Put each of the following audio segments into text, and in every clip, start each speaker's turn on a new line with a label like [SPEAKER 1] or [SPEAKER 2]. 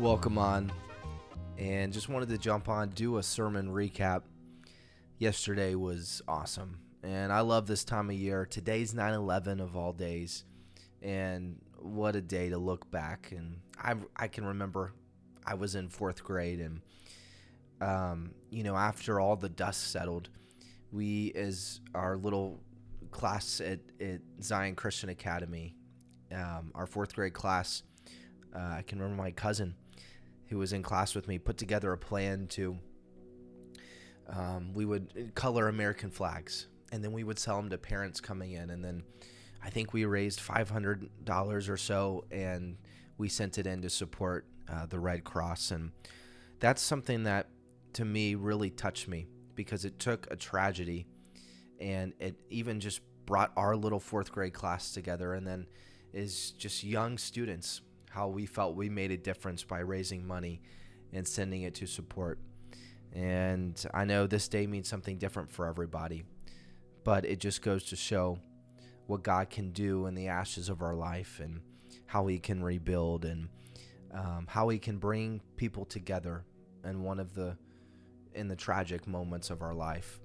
[SPEAKER 1] welcome on, and just wanted to jump on, do a sermon recap. Yesterday was awesome, and I love this time of year. Today's 9 11 of all days, and what a day to look back. And I, I can remember I was in fourth grade, and, um, you know, after all the dust settled, we, as our little class at, at Zion Christian Academy, um, our fourth grade class, uh, I can remember my cousin who was in class with me put together a plan to um, we would color American flags and then we would sell them to parents coming in and then I think we raised $500 or so and we sent it in to support uh, the Red Cross and that's something that to me really touched me because it took a tragedy and it even just brought our little fourth grade class together and then is just young students how we felt we made a difference by raising money and sending it to support. And I know this day means something different for everybody, but it just goes to show what God can do in the ashes of our life and how He can rebuild and um, how He can bring people together in one of the in the tragic moments of our life.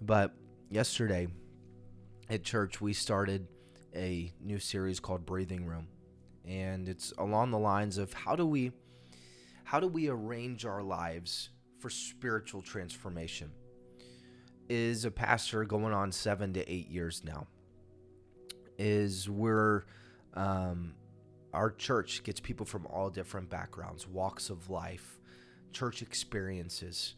[SPEAKER 1] But yesterday at church, we started a new series called Breathing Room and it's along the lines of how do we how do we arrange our lives for spiritual transformation? Is a pastor going on seven to eight years now? Is where um, our church gets people from all different backgrounds walks of life church experiences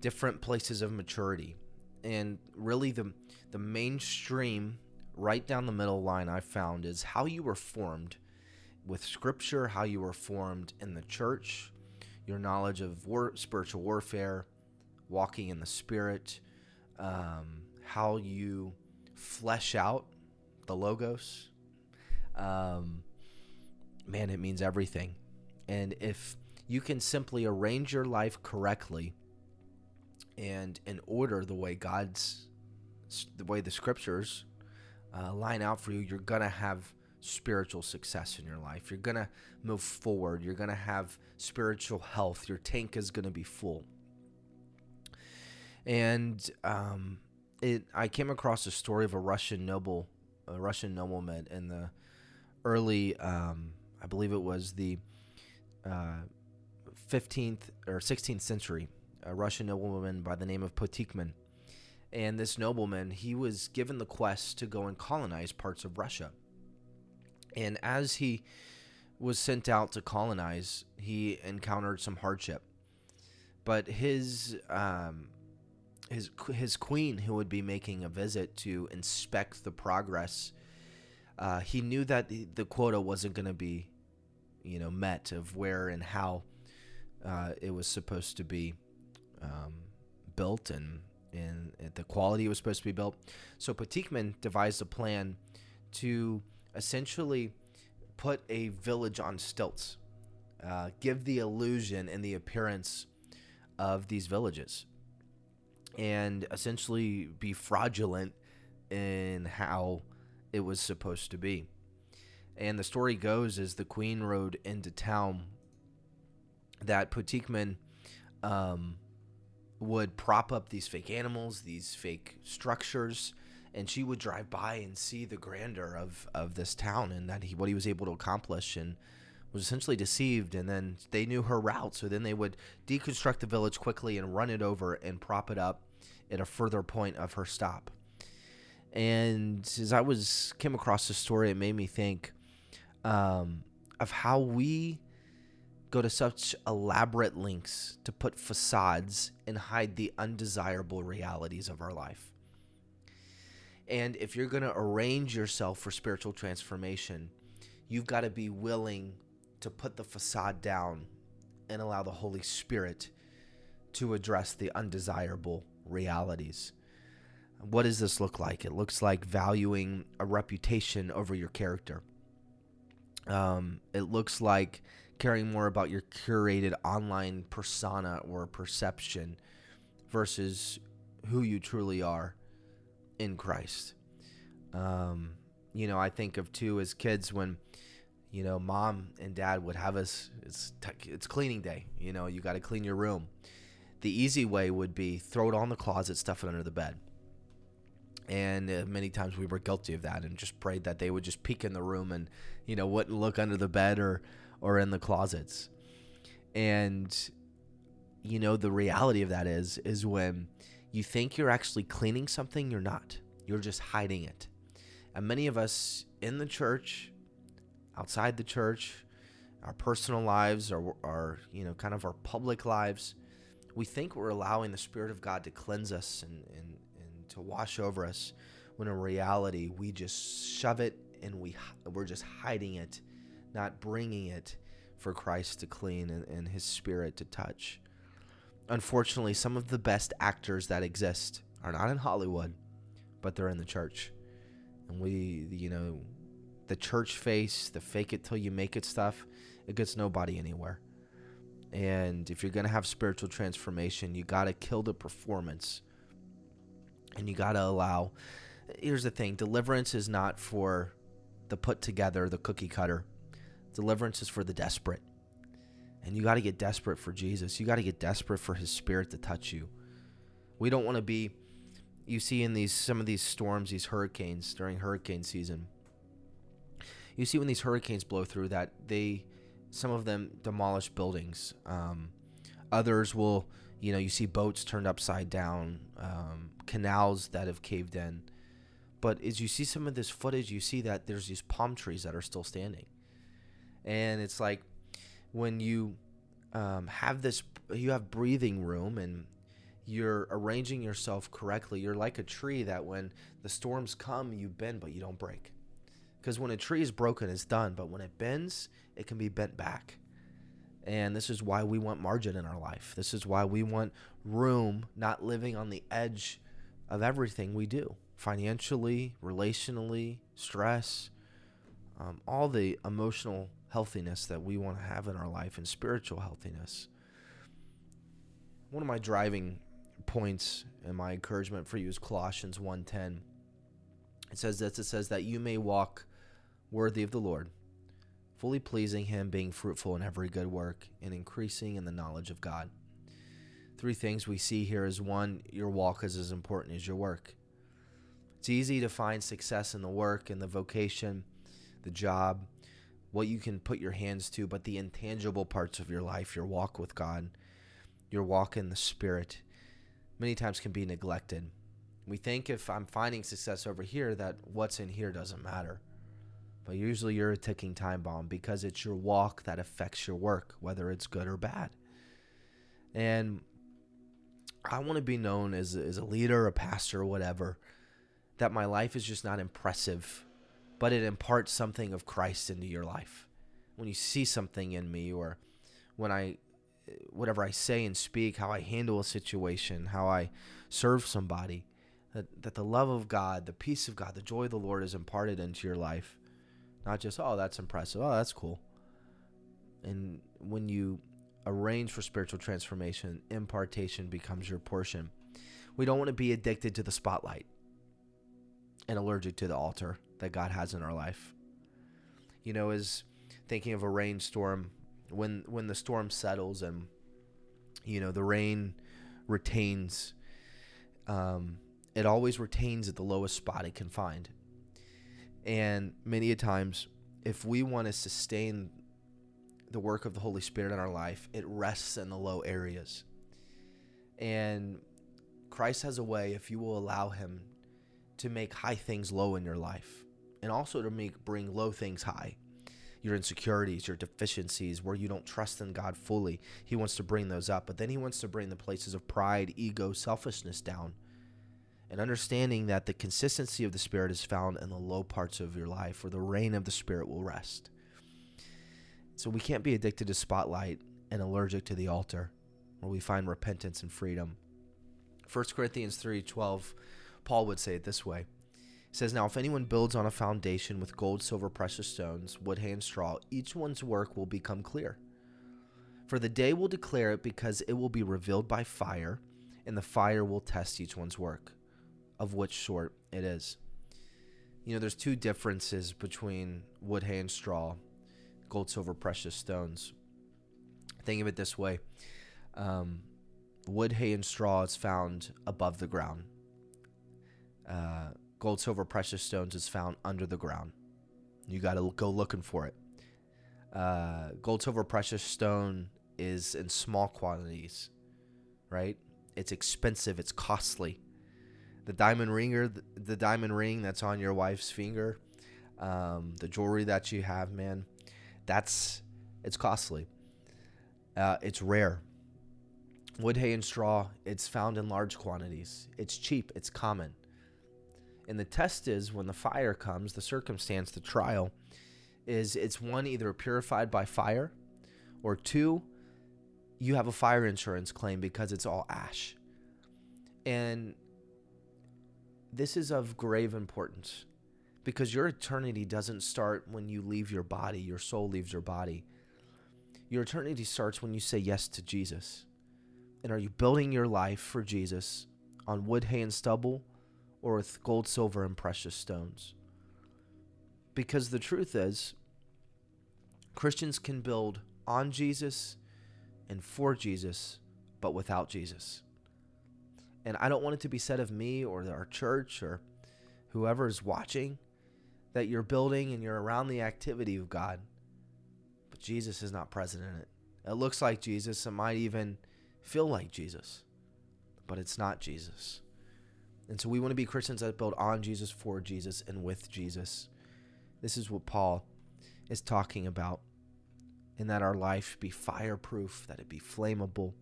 [SPEAKER 1] different places of maturity. And really the the mainstream right down the middle line i found is how you were formed with scripture, how you were formed in the church, your knowledge of war, spiritual warfare, walking in the spirit, um, how you flesh out the logos. Um, man, it means everything. And if you can simply arrange your life correctly and in order the way God's, the way the scriptures uh, line out for you, you're going to have spiritual success in your life. You're going to move forward. You're going to have spiritual health. Your tank is going to be full. And um, it, I came across a story of a Russian noble, a Russian nobleman in the early, um, I believe it was the uh, 15th or 16th century, a Russian nobleman by the name of Potikman. And this nobleman, he was given the quest to go and colonize parts of Russia and as he was sent out to colonize, he encountered some hardship. But his um, his his queen, who would be making a visit to inspect the progress, uh, he knew that the, the quota wasn't going to be, you know, met of where and how uh, it was supposed to be um, built and and the quality it was supposed to be built. So Patikman devised a plan to essentially put a village on stilts, uh, give the illusion and the appearance of these villages, and essentially be fraudulent in how it was supposed to be. And the story goes as the queen rode into town that Potikman um, would prop up these fake animals, these fake structures, and she would drive by and see the grandeur of of this town and that he what he was able to accomplish and was essentially deceived. And then they knew her route so then they would deconstruct the village quickly and run it over and prop it up at a further point of her stop. And as i was came across this story it made me think um, of how we go to such elaborate lengths to put facades and hide the undesirable realities of our life and if you're going to arrange yourself for spiritual transformation, you've got to be willing to put the facade down and allow the Holy Spirit to address the undesirable realities. What does this look like? It looks like valuing a reputation over your character. Um, it looks like caring more about your curated online persona or perception versus who you truly are in Christ. Um, you know, I think of too as kids when, you know, mom and dad would have us. It's it's cleaning day. You know, you got to clean your room. The easy way would be throw it on the closet, stuff it under the bed. And uh, many times we were guilty of that, and just prayed that they would just peek in the room and, you know, wouldn't look under the bed or or in the closets. And you know, the reality of that is is when you think you're actually cleaning something, you're not. You're just hiding it. And many of us in the church outside the church, our personal lives, our, our you know, kind of our public lives, we think we're allowing the Spirit of God to cleanse us and, and, and to wash over us, when in reality we just shove it and we we're just hiding it, not bringing it for Christ to clean and, and His Spirit to touch. Unfortunately, some of the best actors that exist are not in Hollywood, but they're in the church. And we, you know, the church face, the fake it till you make it stuff, it gets nobody anywhere. And if you're going to have spiritual transformation, you got to kill the performance. And you got to allow. Here's the thing deliverance is not for the put together, the cookie cutter. Deliverance is for the desperate. And you got to get desperate for Jesus. You got to get desperate for his spirit to touch you. We don't want to be you see in these some of these storms, these hurricanes during hurricane season you see when these hurricanes blow through that they some of them demolish buildings um, others will you know you see boats turned upside down um, canals that have caved in but as you see some of this footage you see that there's these palm trees that are still standing and it's like when you um, have this you have breathing room and you're arranging yourself correctly you're like a tree that when the storms come you bend but you don't break because when a tree is broken, it's done. But when it bends, it can be bent back. And this is why we want margin in our life. This is why we want room, not living on the edge of everything we do financially, relationally, stress, um, all the emotional healthiness that we want to have in our life and spiritual healthiness. One of my driving points and my encouragement for you is Colossians 1:10. It says this it says that you may walk worthy of the Lord, fully pleasing Him, being fruitful in every good work, and increasing in the knowledge of God. Three things we see here is one, your walk is as important as your work. It's easy to find success in the work and the vocation, the job, what you can put your hands to, but the intangible parts of your life, your walk with God, your walk in the Spirit, many times can be neglected. We think if I'm finding success over here, that what's in here doesn't matter. But usually you're a ticking time bomb because it's your walk that affects your work, whether it's good or bad. And I want to be known as, as a leader, a pastor, whatever, that my life is just not impressive, but it imparts something of Christ into your life. When you see something in me, or when I, whatever I say and speak, how I handle a situation, how I serve somebody, that, that the love of God, the peace of God, the joy of the Lord is imparted into your life. Not just, oh, that's impressive. Oh, that's cool. And when you arrange for spiritual transformation, impartation becomes your portion. We don't want to be addicted to the spotlight and allergic to the altar that God has in our life. You know, as thinking of a rainstorm, when when the storm settles and you know the rain retains, um, it always retains at the lowest spot it can find. And many a times, if we want to sustain the work of the Holy Spirit in our life, it rests in the low areas. And Christ has a way, if you will allow Him, to make high things low in your life, and also to make bring low things high. Your insecurities, your deficiencies, where you don't trust in God fully, He wants to bring those up. But then He wants to bring the places of pride, ego, selfishness down and understanding that the consistency of the Spirit is found in the low parts of your life where the reign of the Spirit will rest. So we can't be addicted to spotlight and allergic to the altar where we find repentance and freedom. 1 Corinthians 3:12 Paul would say it this way. Says, Now if anyone builds on a foundation with gold, silver, precious stones, wood, hay, and straw, each one's work will become clear. For the day will declare it because it will be revealed by fire, and the fire will test each one's work of which sort it is. You know, there's two differences between wood, hay, and straw. gold, silver, precious stones. Think of it this way um, wood, hay, and straw is found above the ground. Uh, gold, silver, precious stones is found under the ground. You got to go looking for it. Uh, gold, silver, precious stone is in small quantities, right? It's expensive, it's costly. The diamond ringer, the diamond ring that's on your wife's finger, um, the jewelry that you have, man, that's it's costly. Uh, it's rare. Wood, hay, and straw, it's found in large quantities. It's cheap, it's common. And the test is when the fire comes, the circumstance, the trial, is it's one, either purified by fire, or two, you have a fire insurance claim because it's all ash. And this is of grave importance because your eternity doesn't start when you leave your body, your soul leaves your body. Your eternity starts when you say yes to Jesus. And are you building your life for Jesus on wood, hay, and stubble or with gold, silver, and precious stones? Because the truth is, Christians can build on Jesus and for Jesus, but without Jesus. And I don't want it to be said of me or our church or whoever is watching that you're building and you're around the activity of God, but Jesus is not present in it. It looks like Jesus. It might even feel like Jesus, but it's not Jesus. And so we want to be Christians that build on Jesus, for Jesus, and with Jesus. This is what Paul is talking about. And that our life be fireproof, that it be flammable,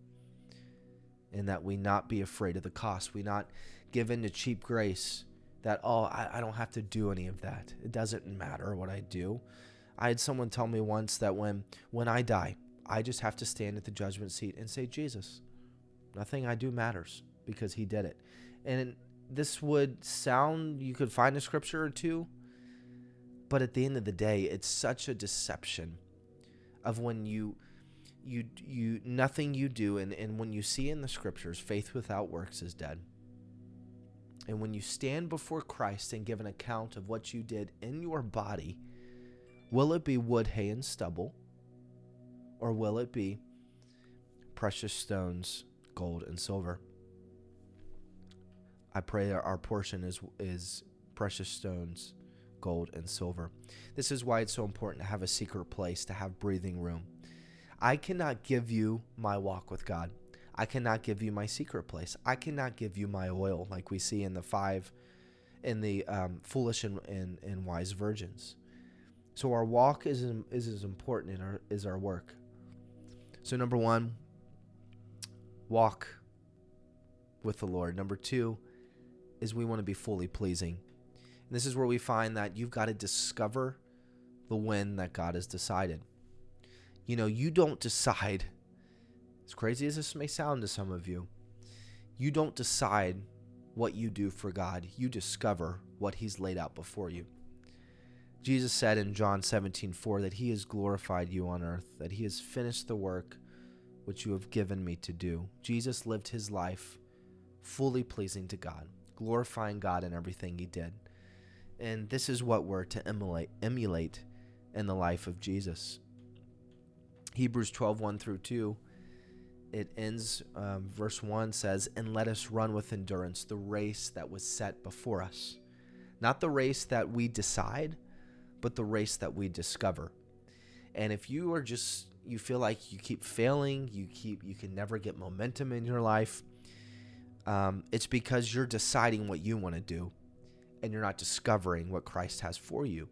[SPEAKER 1] and that we not be afraid of the cost. We not give in to cheap grace that, oh, I, I don't have to do any of that. It doesn't matter what I do. I had someone tell me once that when when I die, I just have to stand at the judgment seat and say, Jesus, nothing I do matters because he did it. And this would sound, you could find a scripture or two, but at the end of the day, it's such a deception of when you you you nothing you do and, and when you see in the scriptures faith without works is dead. And when you stand before christ and give an account of what you did in your body will it be wood hay and stubble? Or will it be precious stones gold and silver i pray that our portion is is precious stones gold and silver this is why it's so important to have a secret place to have breathing room I cannot give you my walk with God. I cannot give you my secret place. I cannot give you my oil, like we see in the five, in the um, foolish and, and, and wise virgins. So our walk is is as important in our is our work. So number one, walk with the Lord. Number two is we want to be fully pleasing. And this is where we find that you've got to discover the when that God has decided you know, you don't decide, as crazy as this may sound to some of you, you don't decide what you do for God. You discover what He's laid out before you. Jesus said in John 17, 4 that He has glorified you on earth, that He has finished the work which you have given me to do. Jesus lived His life fully pleasing to God, glorifying God in everything He did. And this is what we're to emulate, emulate in the life of Jesus. Hebrews 12, 1 through 2, it ends, um, verse 1 says, And let us run with endurance the race that was set before us. Not the race that we decide, but the race that we discover. And if you are just, you feel like you keep failing, you keep, you can never get momentum in your life, um, it's because you're deciding what you want to do and you're not discovering what Christ has for you.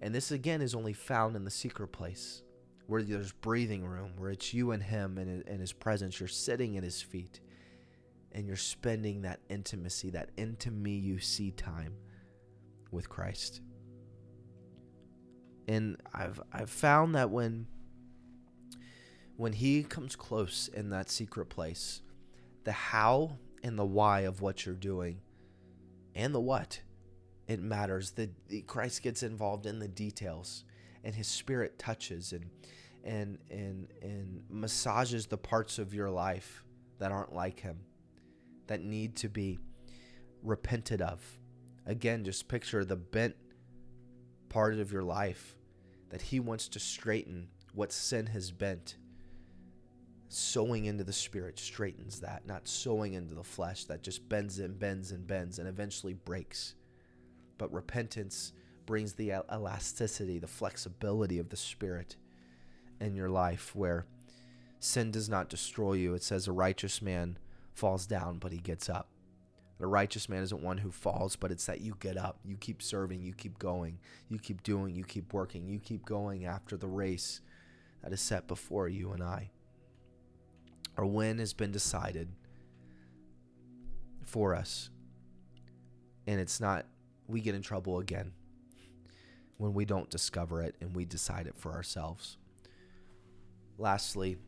[SPEAKER 1] And this again is only found in the secret place where there's breathing room, where it's you and Him and in His presence. You're sitting at His feet and you're spending that intimacy, that into me you see time with Christ. And I've I've found that when when he comes close in that secret place, the how and the why of what you're doing and the what it matters. The, Christ gets involved in the details and his spirit touches and and and and massages the parts of your life that aren't like him that need to be repented of again just picture the bent part of your life that He wants to straighten what sin has bent. Sowing into the Spirit straightens that, not sowing into the flesh that just bends and bends and bends and eventually breaks. But repentance brings the elasticity, the flexibility of the Spirit in your life where sin does not destroy you. It says a righteous man falls down, but he gets up. A righteous man isn't one who falls, but it's that you get up, you keep serving, you keep going, you keep doing, you keep working, you keep going after the race that is set before you and I. Our win has been decided for us. And it's not, we get in trouble again when we don't discover it and we decide it for ourselves. Lastly,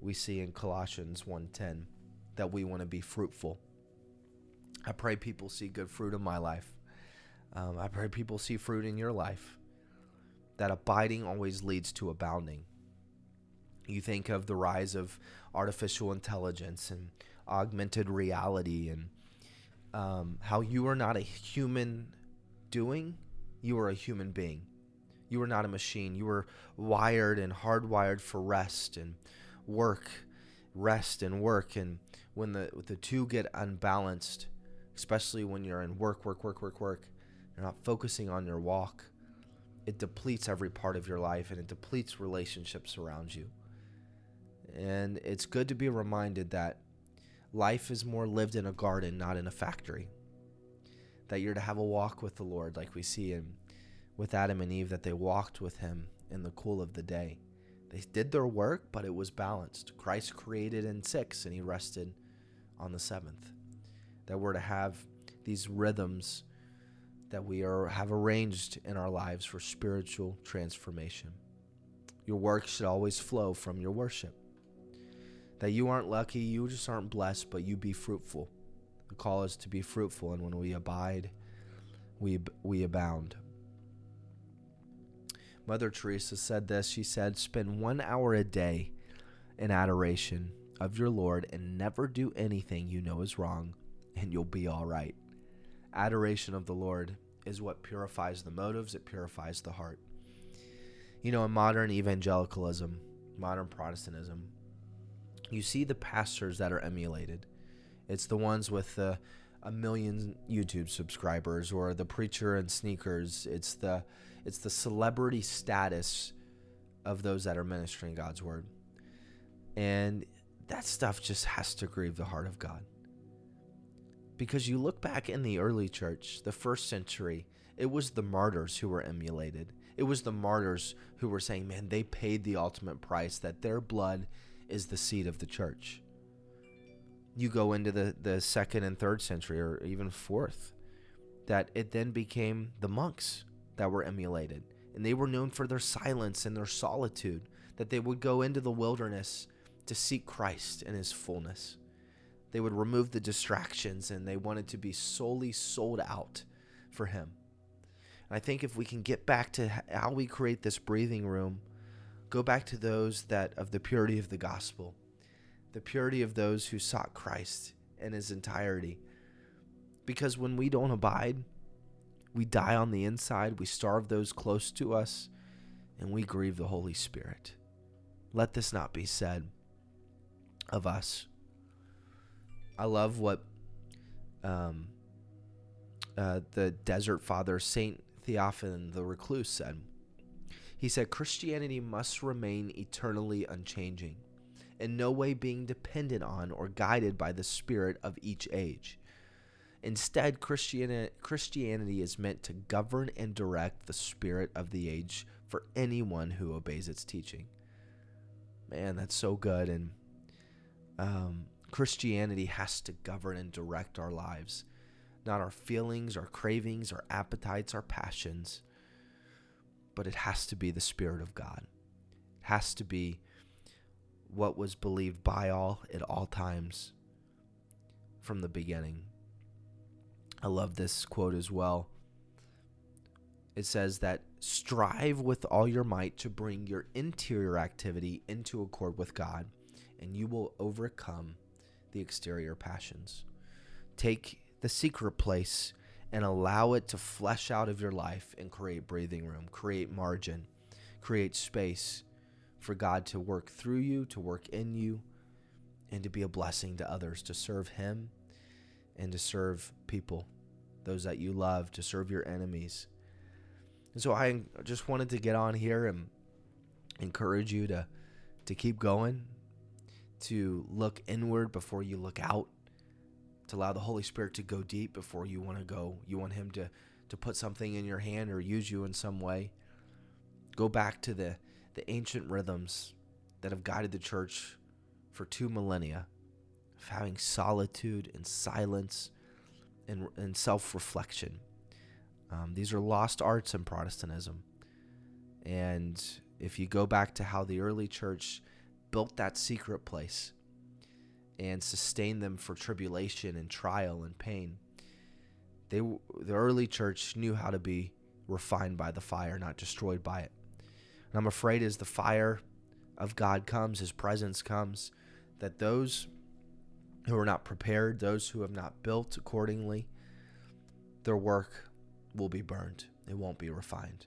[SPEAKER 1] we see in Colossians 1:10 that we want to be fruitful. I pray people see good fruit in my life. Um, I pray people see fruit in your life. That abiding always leads to abounding. You think of the rise of artificial intelligence and augmented reality and um, how you are not a human doing, you are a human being. You are not a machine. You are wired and hardwired for rest and work, rest and work. And when the the two get unbalanced, especially when you're in work, work, work, work, work, you're not focusing on your walk. It depletes every part of your life and it depletes relationships around you. And it's good to be reminded that life is more lived in a garden, not in a factory. That you're to have a walk with the Lord, like we see in with Adam and Eve, that they walked with him in the cool of the day. They did their work, but it was balanced. Christ created in six and he rested on the seventh. That we're to have these rhythms that we are have arranged in our lives for spiritual transformation. Your work should always flow from your worship. That you aren't lucky, you just aren't blessed, but you be fruitful. The call is to be fruitful, and when we abide, we we abound. Mother Teresa said this. She said, Spend one hour a day in adoration of your Lord and never do anything you know is wrong, and you'll be all right. Adoration of the Lord is what purifies the motives, it purifies the heart. You know, in modern evangelicalism, modern Protestantism, you see the pastors that are emulated. It's the ones with the a million YouTube subscribers or the preacher in sneakers. It's the it's the celebrity status of those that are ministering God's word. And that stuff just has to grieve the heart of God. Because you look back in the early church, the first century, it was the martyrs who were emulated. It was the martyrs who were saying, man, they paid the ultimate price, that their blood is the seed of the church. You go into the, the second and third century, or even fourth, that it then became the monks that were emulated. And they were known for their silence and their solitude, that they would go into the wilderness to seek Christ in his fullness. They would remove the distractions and they wanted to be solely sold out for him. And I think if we can get back to how we create this breathing room, go back to those that of the purity of the gospel, the purity of those who sought Christ in his entirety. Because when we don't abide, we die on the inside, we starve those close to us, and we grieve the Holy Spirit. Let this not be said of us. I love what um, uh, the desert father, Saint Theophan the Recluse, said. He said, Christianity must remain eternally unchanging, in no way being dependent on or guided by the spirit of each age. Instead, Christianity is meant to govern and direct the spirit of the age for anyone who obeys its teaching. Man, that's so good. And um, Christianity has to govern and direct our lives, not our feelings, our cravings, our appetites, our passions, but it has to be the Spirit of God. It has to be what was believed by all at all times from the beginning. I love this quote as well. It says that strive with all your might to bring your interior activity into accord with God, and you will overcome the exterior passions. Take the secret place and allow it to flesh out of your life and create breathing room, create margin, create space for God to work through you, to work in you, and to be a blessing to others, to serve Him and to serve people, those that you love, to serve your enemies. And so I just wanted to get on here and encourage you to to keep going, to look inward before you look out, to allow the Holy Spirit to go deep before you want to go. You want him to to put something in your hand or use you in some way. Go back to the the ancient rhythms that have guided the church for two millennia of having solitude and silence and, and self reflection. Um, these are lost arts in Protestantism. And if you go back to how the early church built that secret place and sustain them for tribulation and trial and pain, they the early church knew how to be refined by the fire, not destroyed by it. And I'm afraid as the fire of God comes, his presence comes, that those who are not prepared, those who have not built accordingly, their work will be burned. It won't be refined.